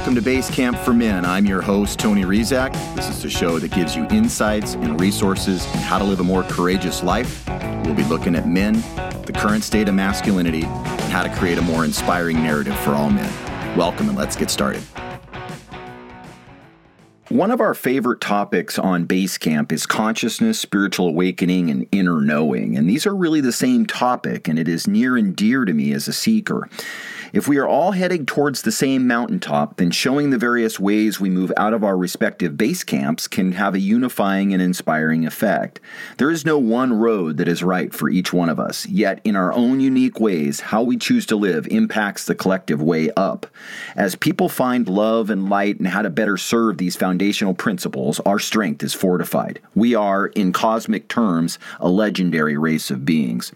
Welcome to Base Camp for Men. I'm your host, Tony Rizak. This is the show that gives you insights and resources on how to live a more courageous life. We'll be looking at men, the current state of masculinity, and how to create a more inspiring narrative for all men. Welcome, and let's get started. One of our favorite topics on Base Camp is consciousness, spiritual awakening, and inner knowing. And these are really the same topic, and it is near and dear to me as a seeker. If we are all heading towards the same mountaintop, then showing the various ways we move out of our respective base camps can have a unifying and inspiring effect. There is no one road that is right for each one of us, yet, in our own unique ways, how we choose to live impacts the collective way up. As people find love and light and how to better serve these foundational principles, our strength is fortified. We are, in cosmic terms, a legendary race of beings.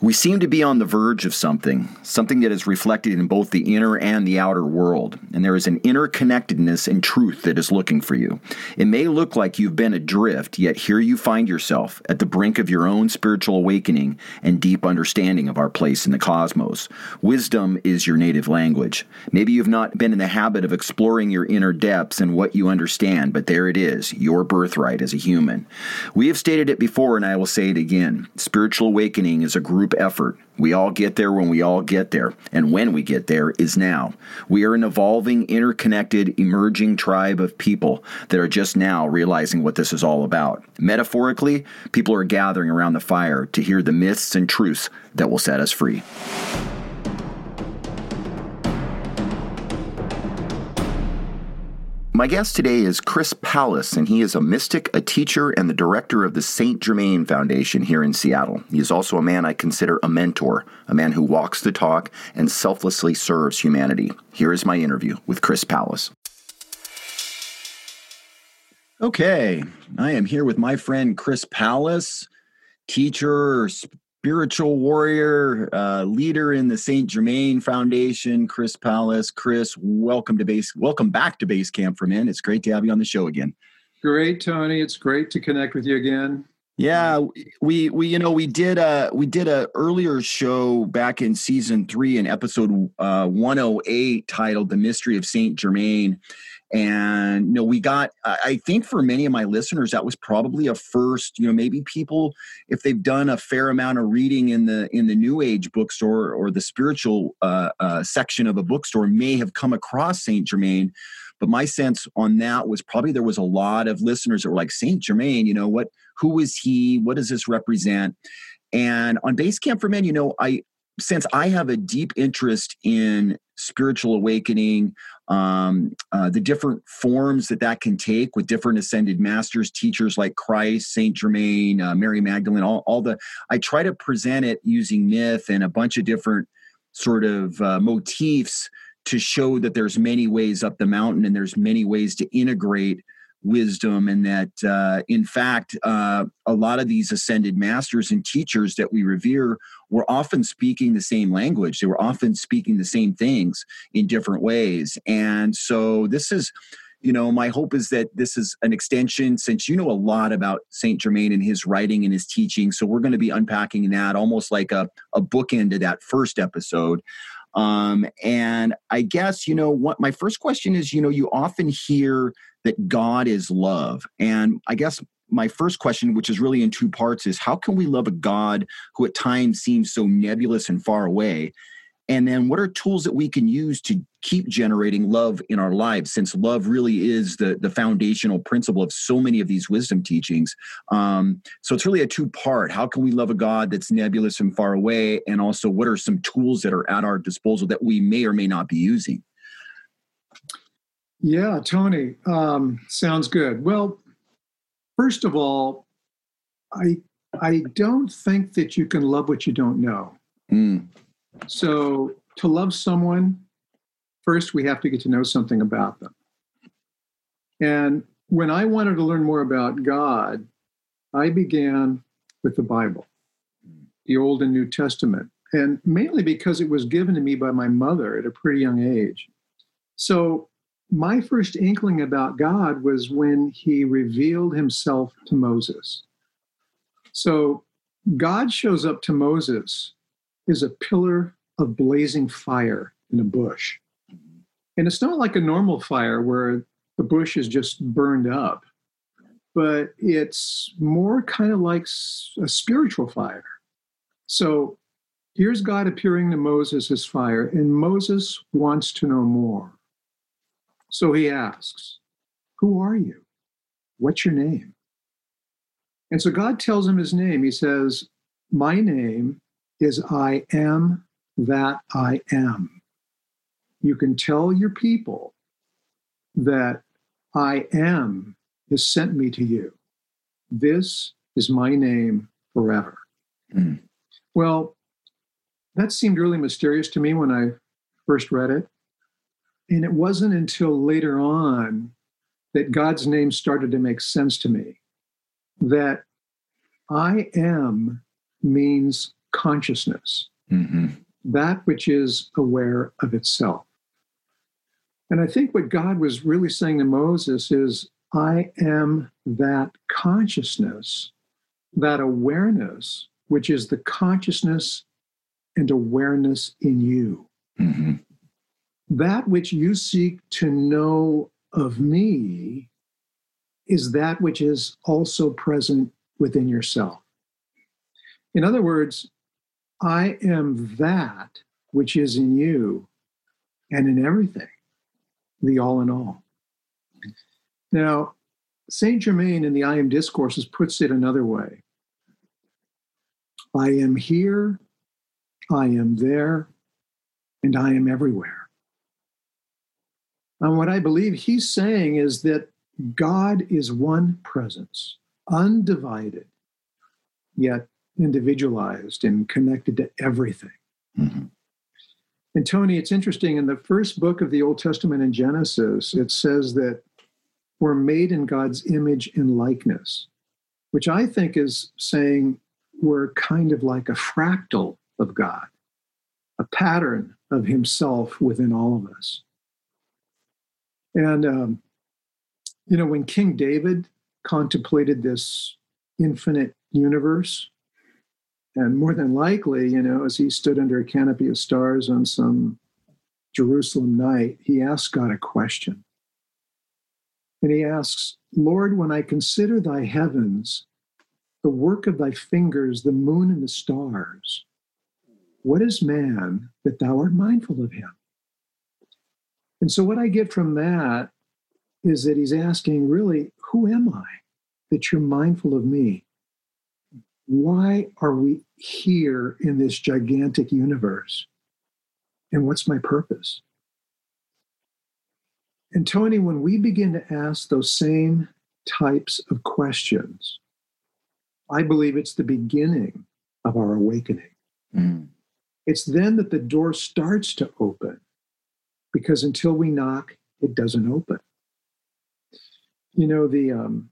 We seem to be on the verge of something, something that is reflected reflected in both the inner and the outer world, and there is an interconnectedness and truth that is looking for you. It may look like you've been adrift, yet here you find yourself at the brink of your own spiritual awakening and deep understanding of our place in the cosmos. Wisdom is your native language. Maybe you've not been in the habit of exploring your inner depths and what you understand, but there it is, your birthright as a human. We have stated it before, and I will say it again. Spiritual awakening is a group effort. We all get there when we all get there, and when we get there is now. We are an evolving, interconnected, emerging tribe of people that are just now realizing what this is all about. Metaphorically, people are gathering around the fire to hear the myths and truths that will set us free. My guest today is Chris Pallas, and he is a mystic, a teacher, and the director of the St. Germain Foundation here in Seattle. He is also a man I consider a mentor, a man who walks the talk and selflessly serves humanity. Here is my interview with Chris Pallas. Okay, I am here with my friend Chris Pallas, teacher, spiritual warrior, uh, leader in the Saint Germain Foundation, Chris Pallas. Chris, welcome to base. Welcome back to Base Camp for Men. It's great to have you on the show again. Great, Tony. It's great to connect with you again. Yeah, we we you know we did a we did a earlier show back in season three in episode uh, 108 titled "The Mystery of Saint Germain," and you know we got i think for many of my listeners that was probably a first you know maybe people if they've done a fair amount of reading in the in the new age bookstore or the spiritual uh, uh, section of a bookstore may have come across saint germain. But my sense on that was probably there was a lot of listeners that were like saint germain you know what who is he? What does this represent? And on base camp for men you know i since I have a deep interest in spiritual awakening, um, uh, the different forms that that can take with different ascended masters, teachers like Christ, Saint Germain, uh, Mary Magdalene, all, all the, I try to present it using myth and a bunch of different sort of uh, motifs to show that there's many ways up the mountain and there's many ways to integrate wisdom and that uh, in fact uh, a lot of these ascended masters and teachers that we revere were often speaking the same language. They were often speaking the same things in different ways. And so this is you know my hope is that this is an extension since you know a lot about saint germain and his writing and his teaching. So we're going to be unpacking that almost like a, a bookend to that first episode um, and I guess, you know, what my first question is, you know, you often hear that God is love. And I guess my first question, which is really in two parts, is how can we love a God who at times seems so nebulous and far away? And then what are tools that we can use to keep generating love in our lives since love really is the, the foundational principle of so many of these wisdom teachings? Um, so it's really a two part how can we love a god that's nebulous and far away? And also what are some tools that are at our disposal that we may or may not be using? Yeah tony um, sounds good. Well first of all i i don't think that you can love what you don't know. Mm. So, to love someone, first we have to get to know something about them. And when I wanted to learn more about God, I began with the Bible, the Old and New Testament, and mainly because it was given to me by my mother at a pretty young age. So, my first inkling about God was when he revealed himself to Moses. So, God shows up to Moses is a pillar of blazing fire in a bush. And it's not like a normal fire where the bush is just burned up, but it's more kind of like a spiritual fire. So here's God appearing to Moses as fire, and Moses wants to know more. So he asks, Who are you? What's your name? And so God tells him his name. He says, My name is I am that I am. You can tell your people that I am has sent me to you. This is my name forever. Mm. Well, that seemed really mysterious to me when I first read it. And it wasn't until later on that God's name started to make sense to me. That I am means consciousness, mm-hmm. that which is aware of itself. And I think what God was really saying to Moses is, I am that consciousness, that awareness, which is the consciousness and awareness in you. Mm-hmm. That which you seek to know of me is that which is also present within yourself. In other words, I am that which is in you and in everything, the all in all. Now, Saint Germain in the I Am Discourses puts it another way I am here, I am there, and I am everywhere. And what I believe he's saying is that God is one presence, undivided, yet individualized and connected to everything. Mm-hmm. And Tony, it's interesting. In the first book of the Old Testament in Genesis, it says that we're made in God's image and likeness, which I think is saying we're kind of like a fractal of God, a pattern of Himself within all of us. And, um, you know, when King David contemplated this infinite universe, and more than likely, you know, as he stood under a canopy of stars on some Jerusalem night, he asked God a question. And he asks, Lord, when I consider thy heavens, the work of thy fingers, the moon and the stars, what is man that thou art mindful of him? And so, what I get from that is that he's asking, really, who am I that you're mindful of me? Why are we here in this gigantic universe? And what's my purpose? And Tony, when we begin to ask those same types of questions, I believe it's the beginning of our awakening. Mm. It's then that the door starts to open because until we knock, it doesn't open. You know, the, um,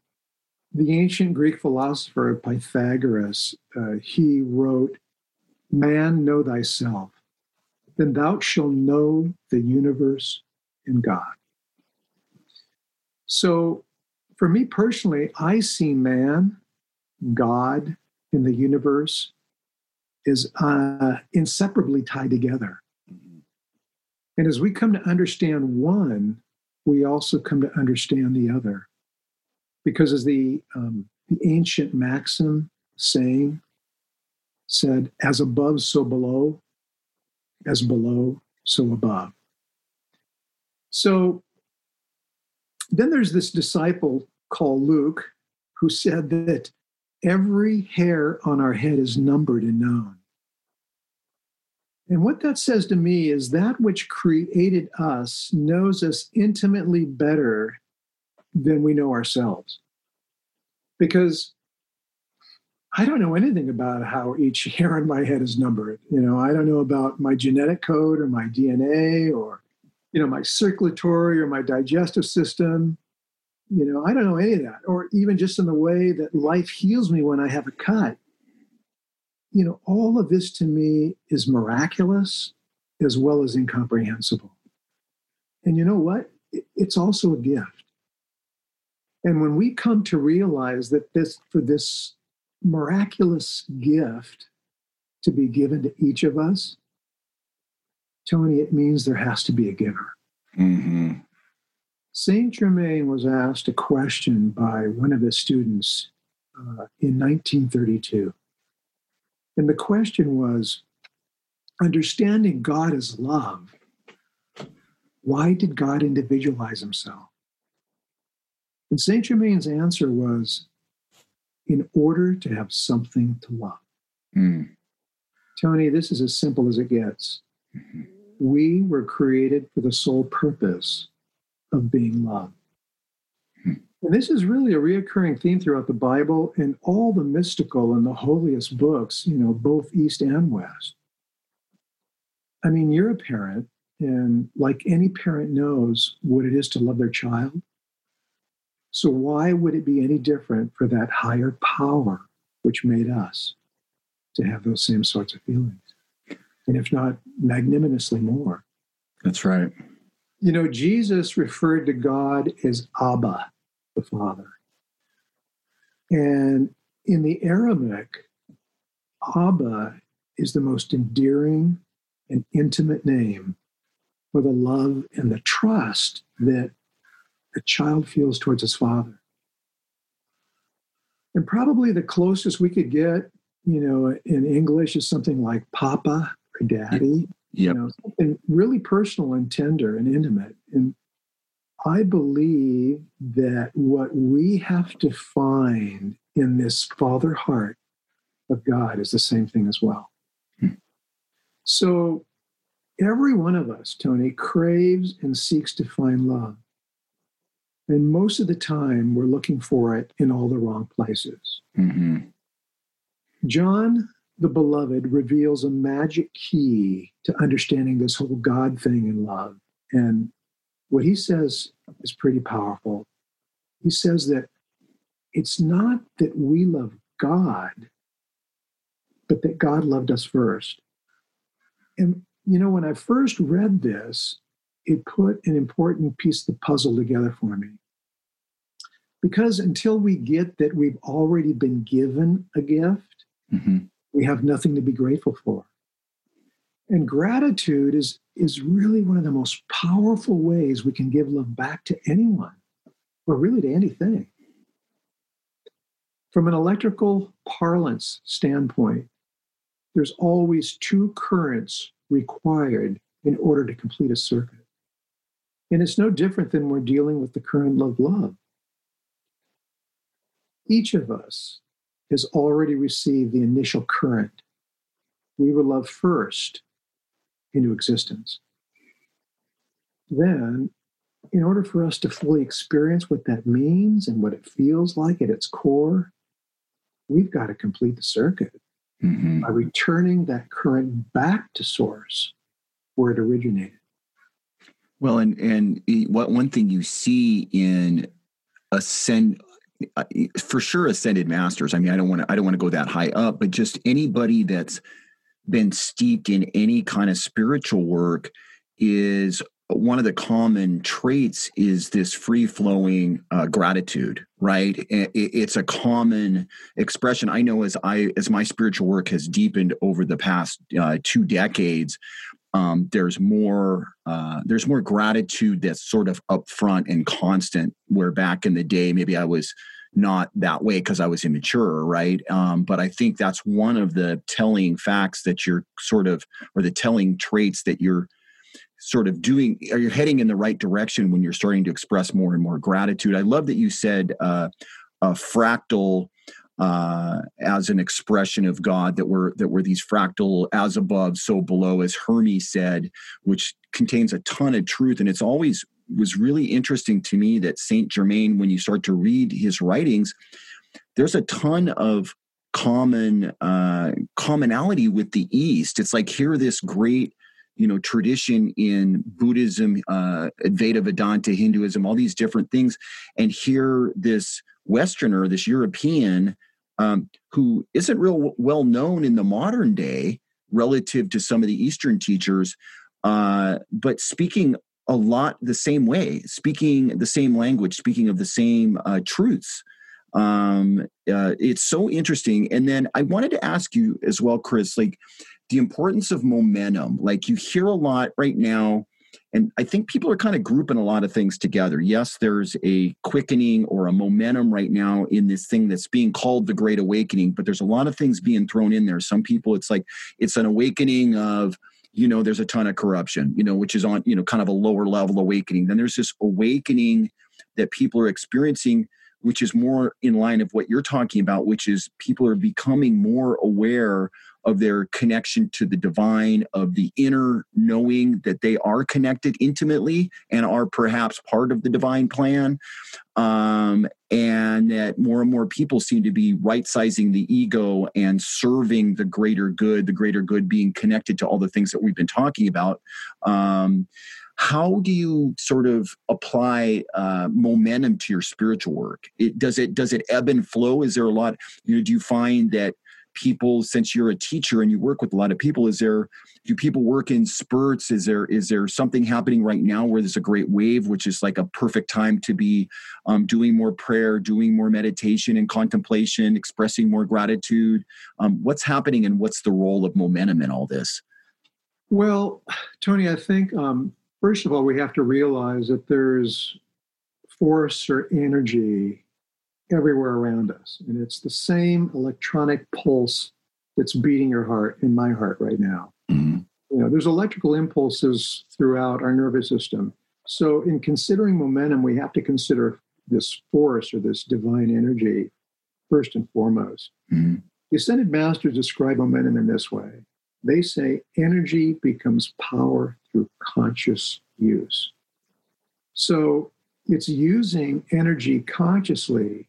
the ancient Greek philosopher Pythagoras, uh, he wrote, Man, know thyself, then thou shalt know the universe and God. So, for me personally, I see man, God, in the universe is uh, inseparably tied together. And as we come to understand one, we also come to understand the other. Because as the, um, the ancient maxim saying said, as above, so below, as below, so above. So then there's this disciple called Luke who said that every hair on our head is numbered and known. And what that says to me is that which created us knows us intimately better than we know ourselves. Because I don't know anything about how each hair on my head is numbered. You know, I don't know about my genetic code or my DNA or, you know, my circulatory or my digestive system. You know, I don't know any of that. Or even just in the way that life heals me when I have a cut. You know, all of this to me is miraculous as well as incomprehensible. And you know what? It's also a gift. And when we come to realize that this, for this miraculous gift to be given to each of us, Tony, it means there has to be a giver. Mm-hmm. Saint Germain was asked a question by one of his students uh, in 1932. And the question was understanding God as love, why did God individualize himself? And Saint Germain's answer was in order to have something to love. Mm. Tony, this is as simple as it gets. Mm-hmm. We were created for the sole purpose of being loved. Mm. And this is really a reoccurring theme throughout the Bible and all the mystical and the holiest books, you know, both East and West. I mean, you're a parent, and like any parent knows what it is to love their child. So, why would it be any different for that higher power which made us to have those same sorts of feelings? And if not magnanimously more. That's right. You know, Jesus referred to God as Abba, the Father. And in the Aramaic, Abba is the most endearing and intimate name for the love and the trust that a child feels towards his father. And probably the closest we could get, you know, in English is something like Papa or Daddy. Yep. You know, something really personal and tender and intimate. And I believe that what we have to find in this father heart of God is the same thing as well. Hmm. So every one of us, Tony, craves and seeks to find love. And most of the time, we're looking for it in all the wrong places. Mm-hmm. John the Beloved reveals a magic key to understanding this whole God thing in love. And what he says is pretty powerful. He says that it's not that we love God, but that God loved us first. And, you know, when I first read this, it put an important piece of the puzzle together for me. Because until we get that we've already been given a gift, mm-hmm. we have nothing to be grateful for. And gratitude is, is really one of the most powerful ways we can give love back to anyone, or really to anything. From an electrical parlance standpoint, there's always two currents required in order to complete a circuit. And it's no different than we're dealing with the current of love. Each of us has already received the initial current. We were loved first into existence. Then, in order for us to fully experience what that means and what it feels like at its core, we've got to complete the circuit mm-hmm. by returning that current back to source where it originated. Well, and and what one thing you see in ascend uh, for sure ascended masters. I mean, I don't want to I don't want to go that high up, but just anybody that's been steeped in any kind of spiritual work is one of the common traits is this free flowing uh, gratitude right it's a common expression i know as i as my spiritual work has deepened over the past uh, two decades um, there's more uh, there's more gratitude that's sort of upfront and constant where back in the day maybe i was not that way because I was immature, right? Um, but I think that's one of the telling facts that you're sort of, or the telling traits that you're sort of doing, or you're heading in the right direction when you're starting to express more and more gratitude. I love that you said uh, a fractal uh, as an expression of God that we're that we're these fractal as above, so below, as Hermes said, which contains a ton of truth, and it's always was really interesting to me that Saint Germain, when you start to read his writings, there's a ton of common uh, commonality with the East. It's like here, this great you know tradition in buddhism uh advaita vedanta hinduism all these different things and here this westerner this european um, who isn't real well known in the modern day relative to some of the eastern teachers uh, but speaking a lot the same way, speaking the same language, speaking of the same uh, truths. Um, uh, it's so interesting. And then I wanted to ask you as well, Chris, like the importance of momentum. Like you hear a lot right now, and I think people are kind of grouping a lot of things together. Yes, there's a quickening or a momentum right now in this thing that's being called the Great Awakening, but there's a lot of things being thrown in there. Some people, it's like it's an awakening of you know there's a ton of corruption you know which is on you know kind of a lower level awakening then there's this awakening that people are experiencing which is more in line of what you're talking about which is people are becoming more aware of their connection to the divine of the inner knowing that they are connected intimately and are perhaps part of the divine plan um, and that more and more people seem to be right sizing the ego and serving the greater good the greater good being connected to all the things that we've been talking about. Um, how do you sort of apply uh, momentum to your spiritual work? It, does it does it ebb and flow? Is there a lot you know do you find that people since you're a teacher and you work with a lot of people is there do people work in spurts? Is there is there something happening right now where there's a great wave which is like a perfect time to be um, doing more prayer doing more meditation and contemplation expressing more gratitude? Um, what's happening and what's the role of momentum in all this? Well tony i think um, first of all we have to realize that there's force or energy everywhere around us. And it's the same electronic pulse that's beating your heart in my heart right now. Mm-hmm. You know, there's electrical impulses throughout our nervous system. So, in considering momentum, we have to consider this force or this divine energy first and foremost. Mm-hmm. The Ascended Masters describe momentum in this way they say energy becomes power through conscious use. So, it's using energy consciously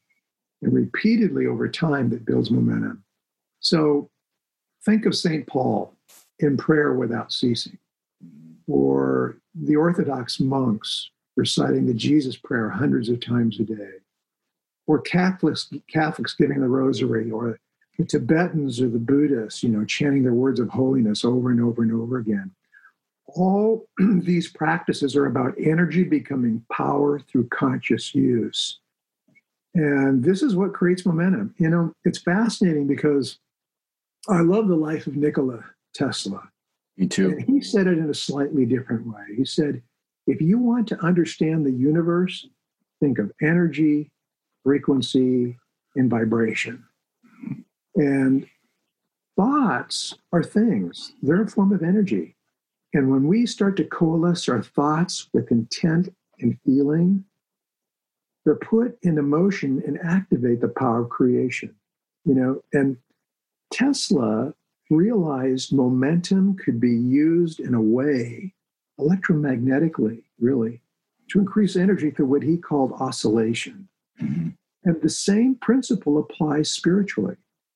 and repeatedly over time that builds momentum. So think of St. Paul in prayer without ceasing, or the Orthodox monks reciting the Jesus prayer hundreds of times a day, or Catholics, Catholics giving the rosary, or the Tibetans or the Buddhists, you know, chanting their words of holiness over and over and over again. All these practices are about energy becoming power through conscious use. And this is what creates momentum. You know, it's fascinating because I love the life of Nikola Tesla. Me too. And he said it in a slightly different way. He said, if you want to understand the universe, think of energy, frequency, and vibration. And thoughts are things, they're a form of energy. And when we start to coalesce our thoughts with intent and feeling, they're put into motion and activate the power of creation you know? And tesla realized momentum could be used in a way electromagnetically really to increase energy through what he called oscillation. Mm-hmm. and the same principle applies spiritually.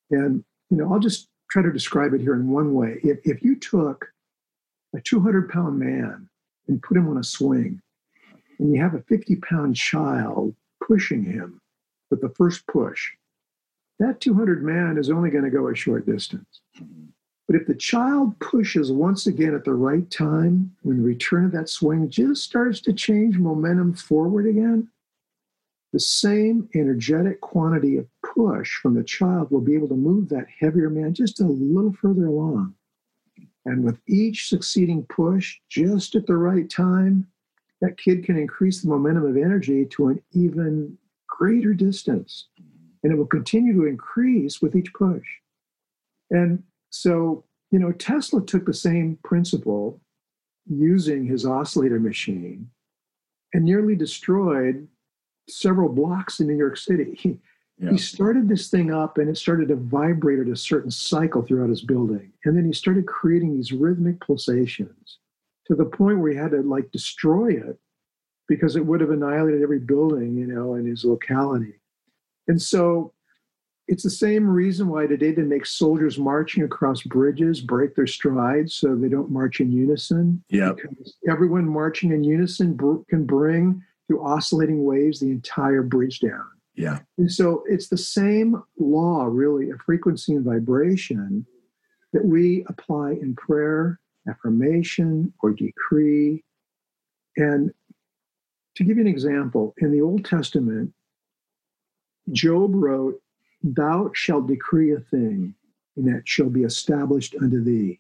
And you know i'll just try to describe it here in one way. If, if you took a 200 pound man and put him on a swing and you have a 50 pound child pushing him with the first push, that 200 man is only going to go a short distance. But if the child pushes once again at the right time, when the return of that swing just starts to change momentum forward again, the same energetic quantity of push from the child will be able to move that heavier man just a little further along. And with each succeeding push, just at the right time, that kid can increase the momentum of energy to an even greater distance. And it will continue to increase with each push. And so, you know, Tesla took the same principle using his oscillator machine and nearly destroyed several blocks in New York City. He, yeah. he started this thing up and it started to vibrate at a certain cycle throughout his building. And then he started creating these rhythmic pulsations to the point where he had to like destroy it because it would have annihilated every building, you know, in his locality. And so it's the same reason why today they make soldiers marching across bridges break their strides so they don't march in unison. Yeah. Because everyone marching in unison can bring through oscillating waves the entire bridge down. Yeah. And so it's the same law, really, of frequency and vibration that we apply in prayer affirmation or decree. And to give you an example, in the Old Testament, Job wrote, Thou shalt decree a thing, and that shall be established unto thee.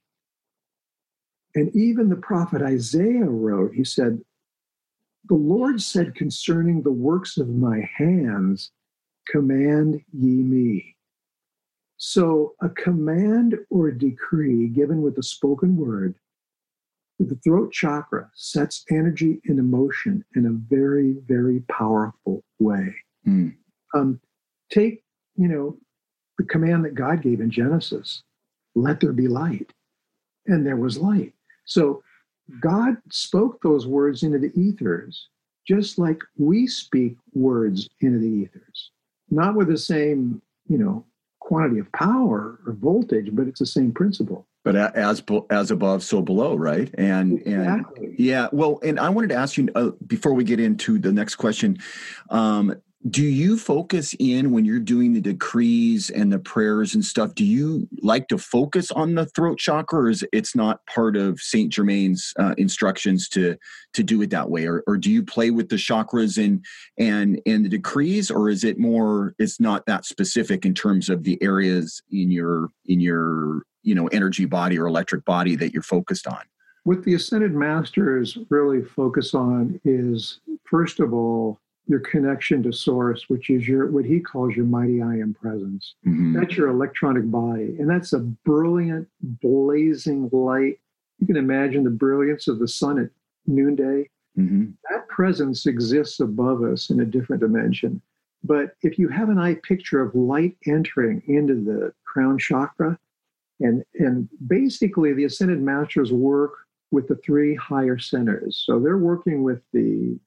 And even the prophet Isaiah wrote, he said, The Lord said concerning the works of my hands, command ye me. So a command or a decree given with a spoken word, the throat chakra sets energy and emotion in a very, very powerful way. Mm. Um, take, you know, the command that God gave in Genesis let there be light. And there was light. So God spoke those words into the ethers, just like we speak words into the ethers, not with the same, you know, quantity of power or voltage, but it's the same principle. But as as above, so below, right? And exactly. and yeah, well, and I wanted to ask you uh, before we get into the next question. Um, do you focus in when you're doing the decrees and the prayers and stuff? Do you like to focus on the throat chakra or is it's not part of saint germain's uh, instructions to to do it that way? Or, or do you play with the chakras and and and the decrees or is it more it's not that specific in terms of the areas in your in your you know energy body or electric body that you're focused on? What the ascended masters really focus on is first of all your connection to source, which is your what he calls your mighty I am presence. Mm-hmm. That's your electronic body. And that's a brilliant, blazing light. You can imagine the brilliance of the sun at noonday. Mm-hmm. That presence exists above us in a different dimension. But if you have an eye picture of light entering into the crown chakra, and, and basically the ascended masters work with the three higher centers. So they're working with the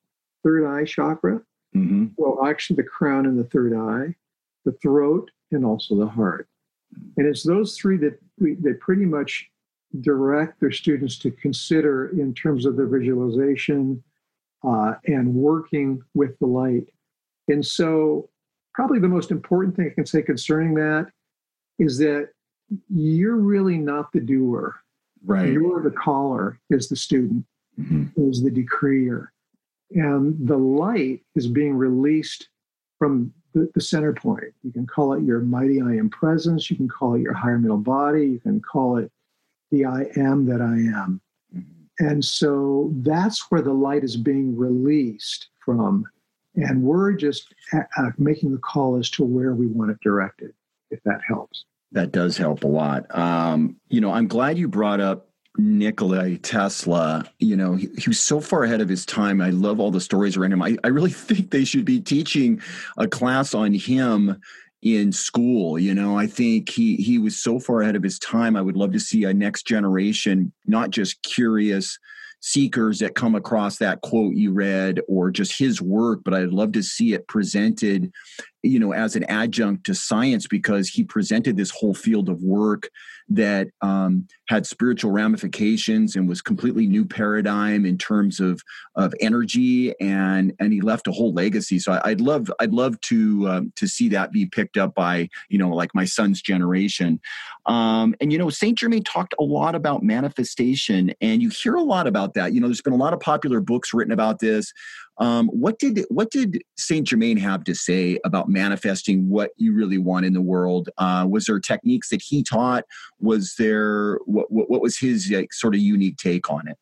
third eye chakra. Mm-hmm. Well, actually, the crown and the third eye, the throat, and also the heart. And it's those three that we, they pretty much direct their students to consider in terms of their visualization uh, and working with the light. And so, probably the most important thing I can say concerning that is that you're really not the doer. Right. You're the caller, is the student, mm-hmm. is the decreer and the light is being released from the, the, center point. You can call it your mighty I am presence. You can call it your higher mental body. You can call it the I am that I am. Mm-hmm. And so that's where the light is being released from. And we're just uh, making the call as to where we want it directed, if that helps. That does help a lot. Um, you know, I'm glad you brought up Nikola Tesla, you know, he, he, was so far ahead of his time. I love all the stories around him. I, I really think they should be teaching a class on him in school. You know, I think he he was so far ahead of his time. I would love to see a next generation, not just curious seekers that come across that quote you read or just his work, but I'd love to see it presented, you know, as an adjunct to science because he presented this whole field of work that um, had spiritual ramifications and was completely new paradigm in terms of of energy and and he left a whole legacy. So I, would love I'd love to um, to see that be picked up by you know like my son's generation. Um, and you know Saint Germain talked a lot about manifestation, and you hear a lot about that. You know, there's been a lot of popular books written about this. Um, what did what did Saint Germain have to say about manifesting what you really want in the world? Uh, was there techniques that he taught? Was there what what, what was his like, sort of unique take on it?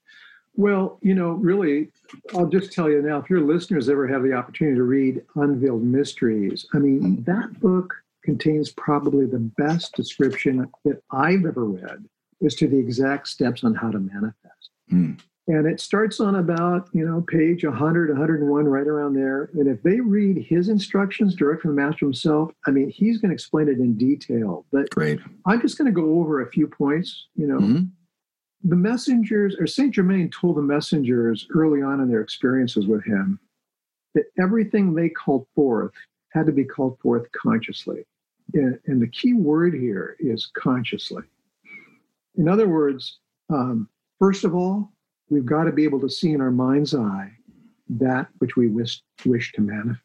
Well, you know, really, I'll just tell you now. If your listeners ever have the opportunity to read Unveiled Mysteries, I mean, mm-hmm. that book contains probably the best description that I've ever read as to the exact steps on how to manifest. Mm and it starts on about you know page 100 101 right around there. And if they read his instructions direct from the master himself i mean he's going to explain it in detail. But Great. i'm just going to go over a few points you know. Mm-hmm. the messengers or saint germain told the messengers early on in their experiences with him that everything they called forth had to be called forth consciously. And, and the key word here is consciously. In other words um, first of all we've got to be able to see in our mind's eye that which we wish, wish to manifest.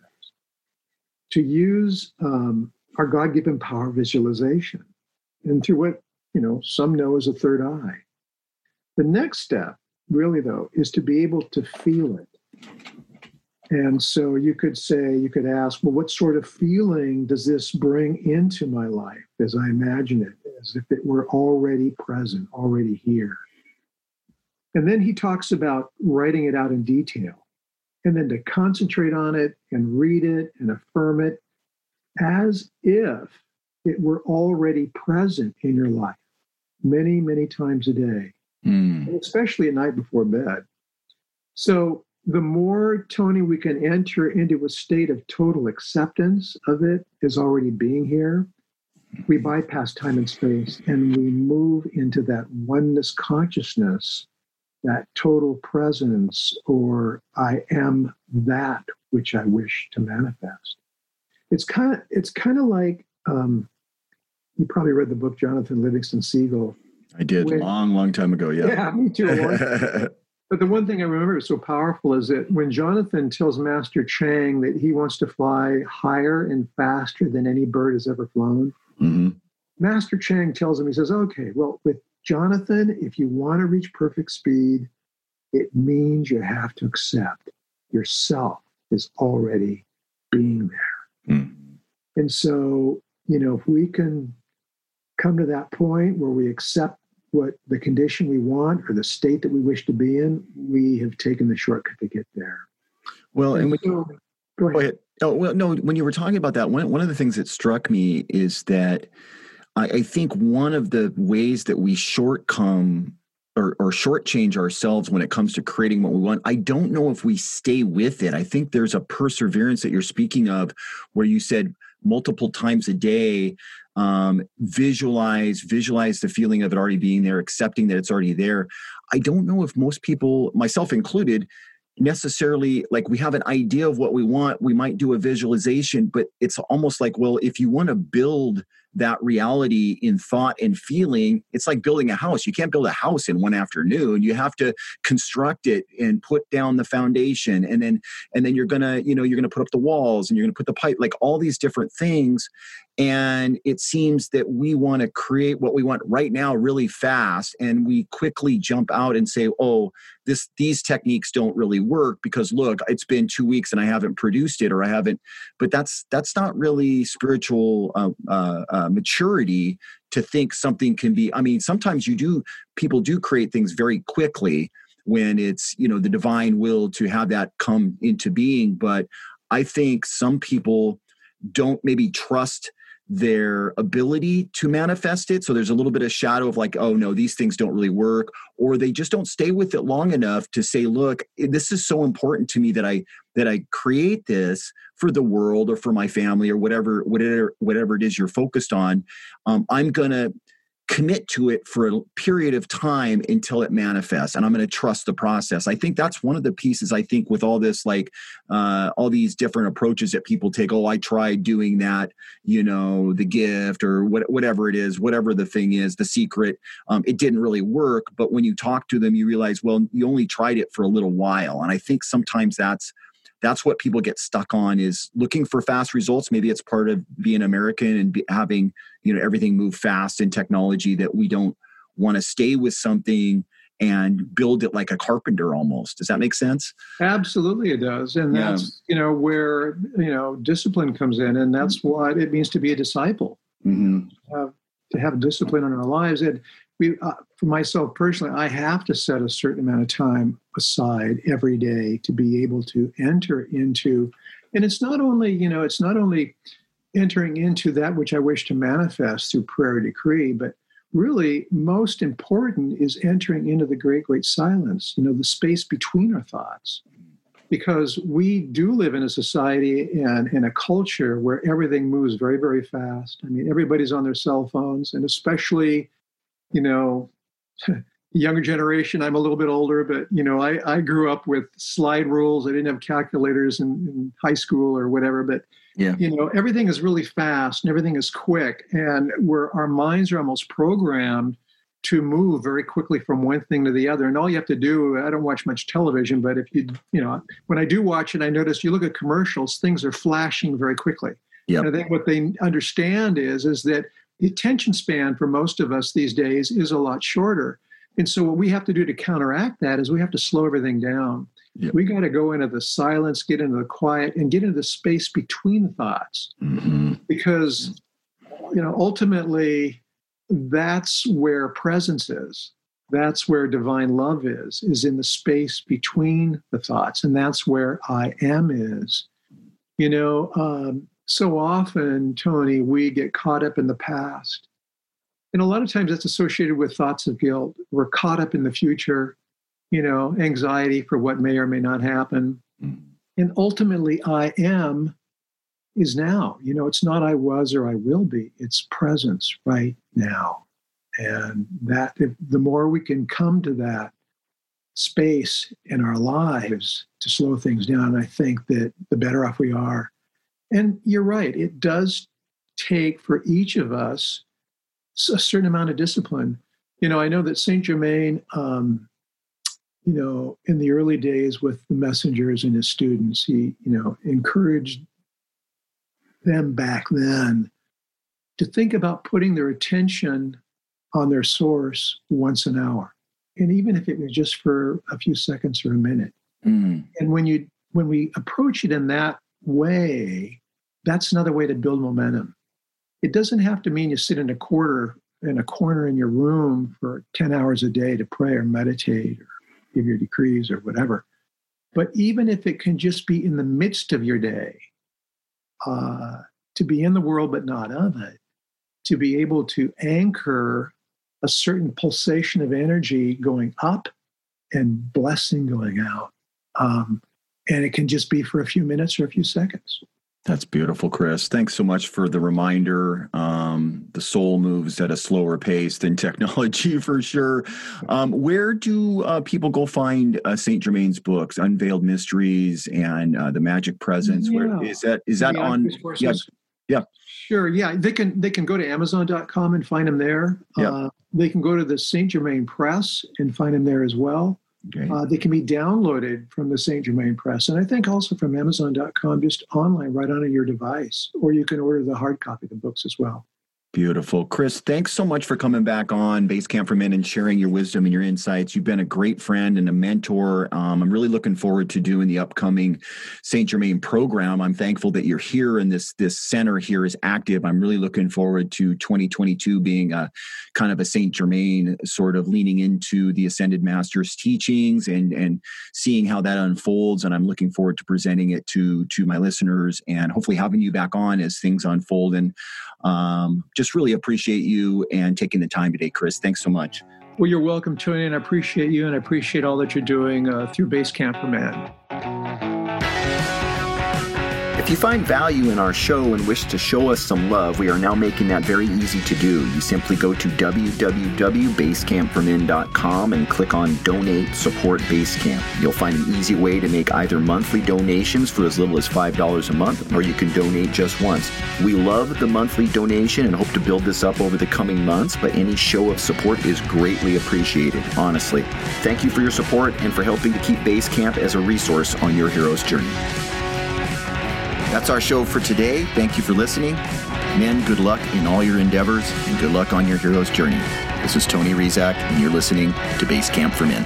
To use um, our God given power visualization and through what you know some know as a third eye. The next step, really though, is to be able to feel it. And so you could say, you could ask, well, what sort of feeling does this bring into my life as I imagine it, as if it were already present, already here? And then he talks about writing it out in detail and then to concentrate on it and read it and affirm it as if it were already present in your life many, many times a day, mm. especially at night before bed. So, the more, Tony, we can enter into a state of total acceptance of it as already being here, we bypass time and space and we move into that oneness consciousness, that total presence, or I am that which I wish to manifest. It's kind of it's kind of like um, you probably read the book Jonathan Livingston Seagull. I did when, long, long time ago. Yeah, yeah, me too. but the one thing I remember is so powerful is that when Jonathan tells Master Chiang that he wants to fly higher and faster than any bird has ever flown, mm-hmm. Master Chiang tells him, he says, "Okay, well, with Jonathan, if you want to reach perfect speed, it means you have to accept yourself is already being there." Mm. And so, you know, if we can come to that point where we accept what the condition we want or the state that we wish to be in, we have taken the shortcut to get there. Well, and, and so, go, ahead. go ahead. Oh well, no. When you were talking about that, one one of the things that struck me is that I, I think one of the ways that we shortcome or, or shortchange ourselves when it comes to creating what we want. I don't know if we stay with it. I think there's a perseverance that you're speaking of, where you said multiple times a day um, visualize visualize the feeling of it already being there accepting that it's already there i don't know if most people myself included necessarily like we have an idea of what we want we might do a visualization but it's almost like well if you want to build that reality in thought and feeling it's like building a house. You can't build a house in one afternoon. You have to construct it and put down the foundation and then and then you're gonna you know you're gonna put up the walls and you're gonna put the pipe like all these different things. And it seems that we want to create what we want right now really fast and we quickly jump out and say oh this these techniques don't really work because look it's been two weeks and i haven't produced it or i haven't but that's that's not really spiritual uh, uh, uh, Uh, maturity to think something can be i mean sometimes you do people do create things very quickly when it's you know the divine will to have that come into being. But i think some people don't maybe trust their ability to manifest it. So there's a little bit of shadow of like, oh no, these things don't really work, or they just don't stay with it long enough to say, look, this is so important to me that I that I create this for the world or for my family or whatever whatever whatever it is you're focused on. Um, I'm gonna commit to it for a period of time until it manifests and i'm going to trust the process. I think that's one of the pieces i think with all this like uh, all these different approaches that people take oh i tried doing that you know the gift or what, whatever it is whatever the thing is the secret um, it didn't really work but when you talk to them you realize well you only tried it for a little while and i think sometimes that's that's what people get stuck on is looking for fast results. Maybe it's part of being american and be, having you know everything move fast in technology that we don't want to stay with something and build it like a carpenter almost. Does that make sense? Absolutely it does. And yeah. that's you know where you know discipline comes in and that's what it means to be a disciple. Mm-hmm. to, have, to have discipline in our lives. And we uh, for myself personally i have to set a certain amount of time aside every day to be able to enter into and it's not only you know it's not only entering into that which i wish to manifest through prayer decree but really most important is entering into the great great silence you know the space between our thoughts. Because we do live in a society and in a culture where everything moves very very fast. I mean everybody's on their cell phones and especially you know, younger generation. I'm a little bit older, but you know, I, I grew up with slide rules. I didn't have calculators in, in high school or whatever, but yeah. you know, everything is really fast and everything is quick, and where our minds are almost programmed to move very quickly from one thing to the other. And all you have to do, I don't watch much television, but if you, you know, when I do watch it, I notice you look at commercials, things are flashing very quickly. Yep. And I think what they understand is, is that the attention span for most of us these days is a lot shorter. And so, what we have to do to counteract that is we have to slow everything down. Yep. We got to go into the silence, get into the quiet, and get into the space between thoughts. Mm-hmm. Because, you know, ultimately, that's where presence is. that's where divine love is, is in the space between the thoughts. And that's where I am is. You know, um, so often, Tony, we get caught up in the past. And a lot of times that's associated with thoughts of guilt. We're caught up in the future, you know, anxiety for what may or may not happen. Mm. And ultimately, I am is now. You know, it's not I was or I will be, it's presence right now. And that, if, the more we can come to that space in our lives to slow things down, I think that the better off we are. And you're right, it does take for each of us a certain amount of discipline. You know, I know that Saint Germain, um, you know, in the early days with the messengers and his students, he, you know, encouraged them back then to think about putting their attention on their source once an hour and even if it was just for a few seconds or a minute mm. and when you when we approach it in that way that's another way to build momentum it doesn't have to mean you sit in a quarter in a corner in your room for 10 hours a day to pray or meditate or give your decrees or whatever but even if it can just be in the midst of your day uh, to be in the world but not of it, to be able to anchor a certain pulsation of energy going up and blessing going out. Um, and it can just be for a few minutes or a few seconds. That's beautiful, Chris. Thanks so much for the reminder. Um, the soul moves at a slower pace than technology, for sure. Um, where do uh, people go find uh, Saint Germain's books, Unveiled Mysteries and uh, the Magic Presence? Yeah. Where is that? Is that yeah, on? Yeah, yeah. Sure. Yeah, they can they can go to Amazon.com and find them there. Yeah. Uh, they can go to the Saint Germain Press and find them there as well. Okay. Uh, they can be downloaded from the St. Germain Press, and I think also from Amazon.com, just online right on your device, or you can order the hard copy of the books as well. Beautiful. Chris, thanks so much for coming back on Basecamp for Men and sharing your wisdom and your insights. You've been a great friend and a mentor. Um, I'm really looking forward to doing the upcoming St. Germain program. I'm thankful that you're here and this this center here is active. I'm really looking forward to 2022 being a kind of a St. Germain sort of leaning into the Ascended Masters teachings and and seeing how that unfolds. And I'm looking forward to presenting it to to my listeners and hopefully having you back on as things unfold. And um, just really appreciate you and taking the time today, Chris. Thanks so much. Well, you're welcome, Tony, and I appreciate you and I appreciate all that you're doing uh, through Basecamp for Men. If you find value in our show and wish to show us some love, we are now making that very easy to do. You simply go to www.basecampformen.com and click on Donate Support Basecamp. You'll find an easy way to make either monthly donations for as little as $5 a month, or you can donate just once. We love the monthly donation and hope to build this up over the coming months, but any show of support is greatly appreciated, honestly. Thank you for your support and for helping to keep Basecamp as a resource on your hero's journey. That's our show for today. Thank you for listening. Men, good luck in all your endeavors and good luck on your hero's journey. This is Tony Rizak, and you're listening to Basecamp for Men.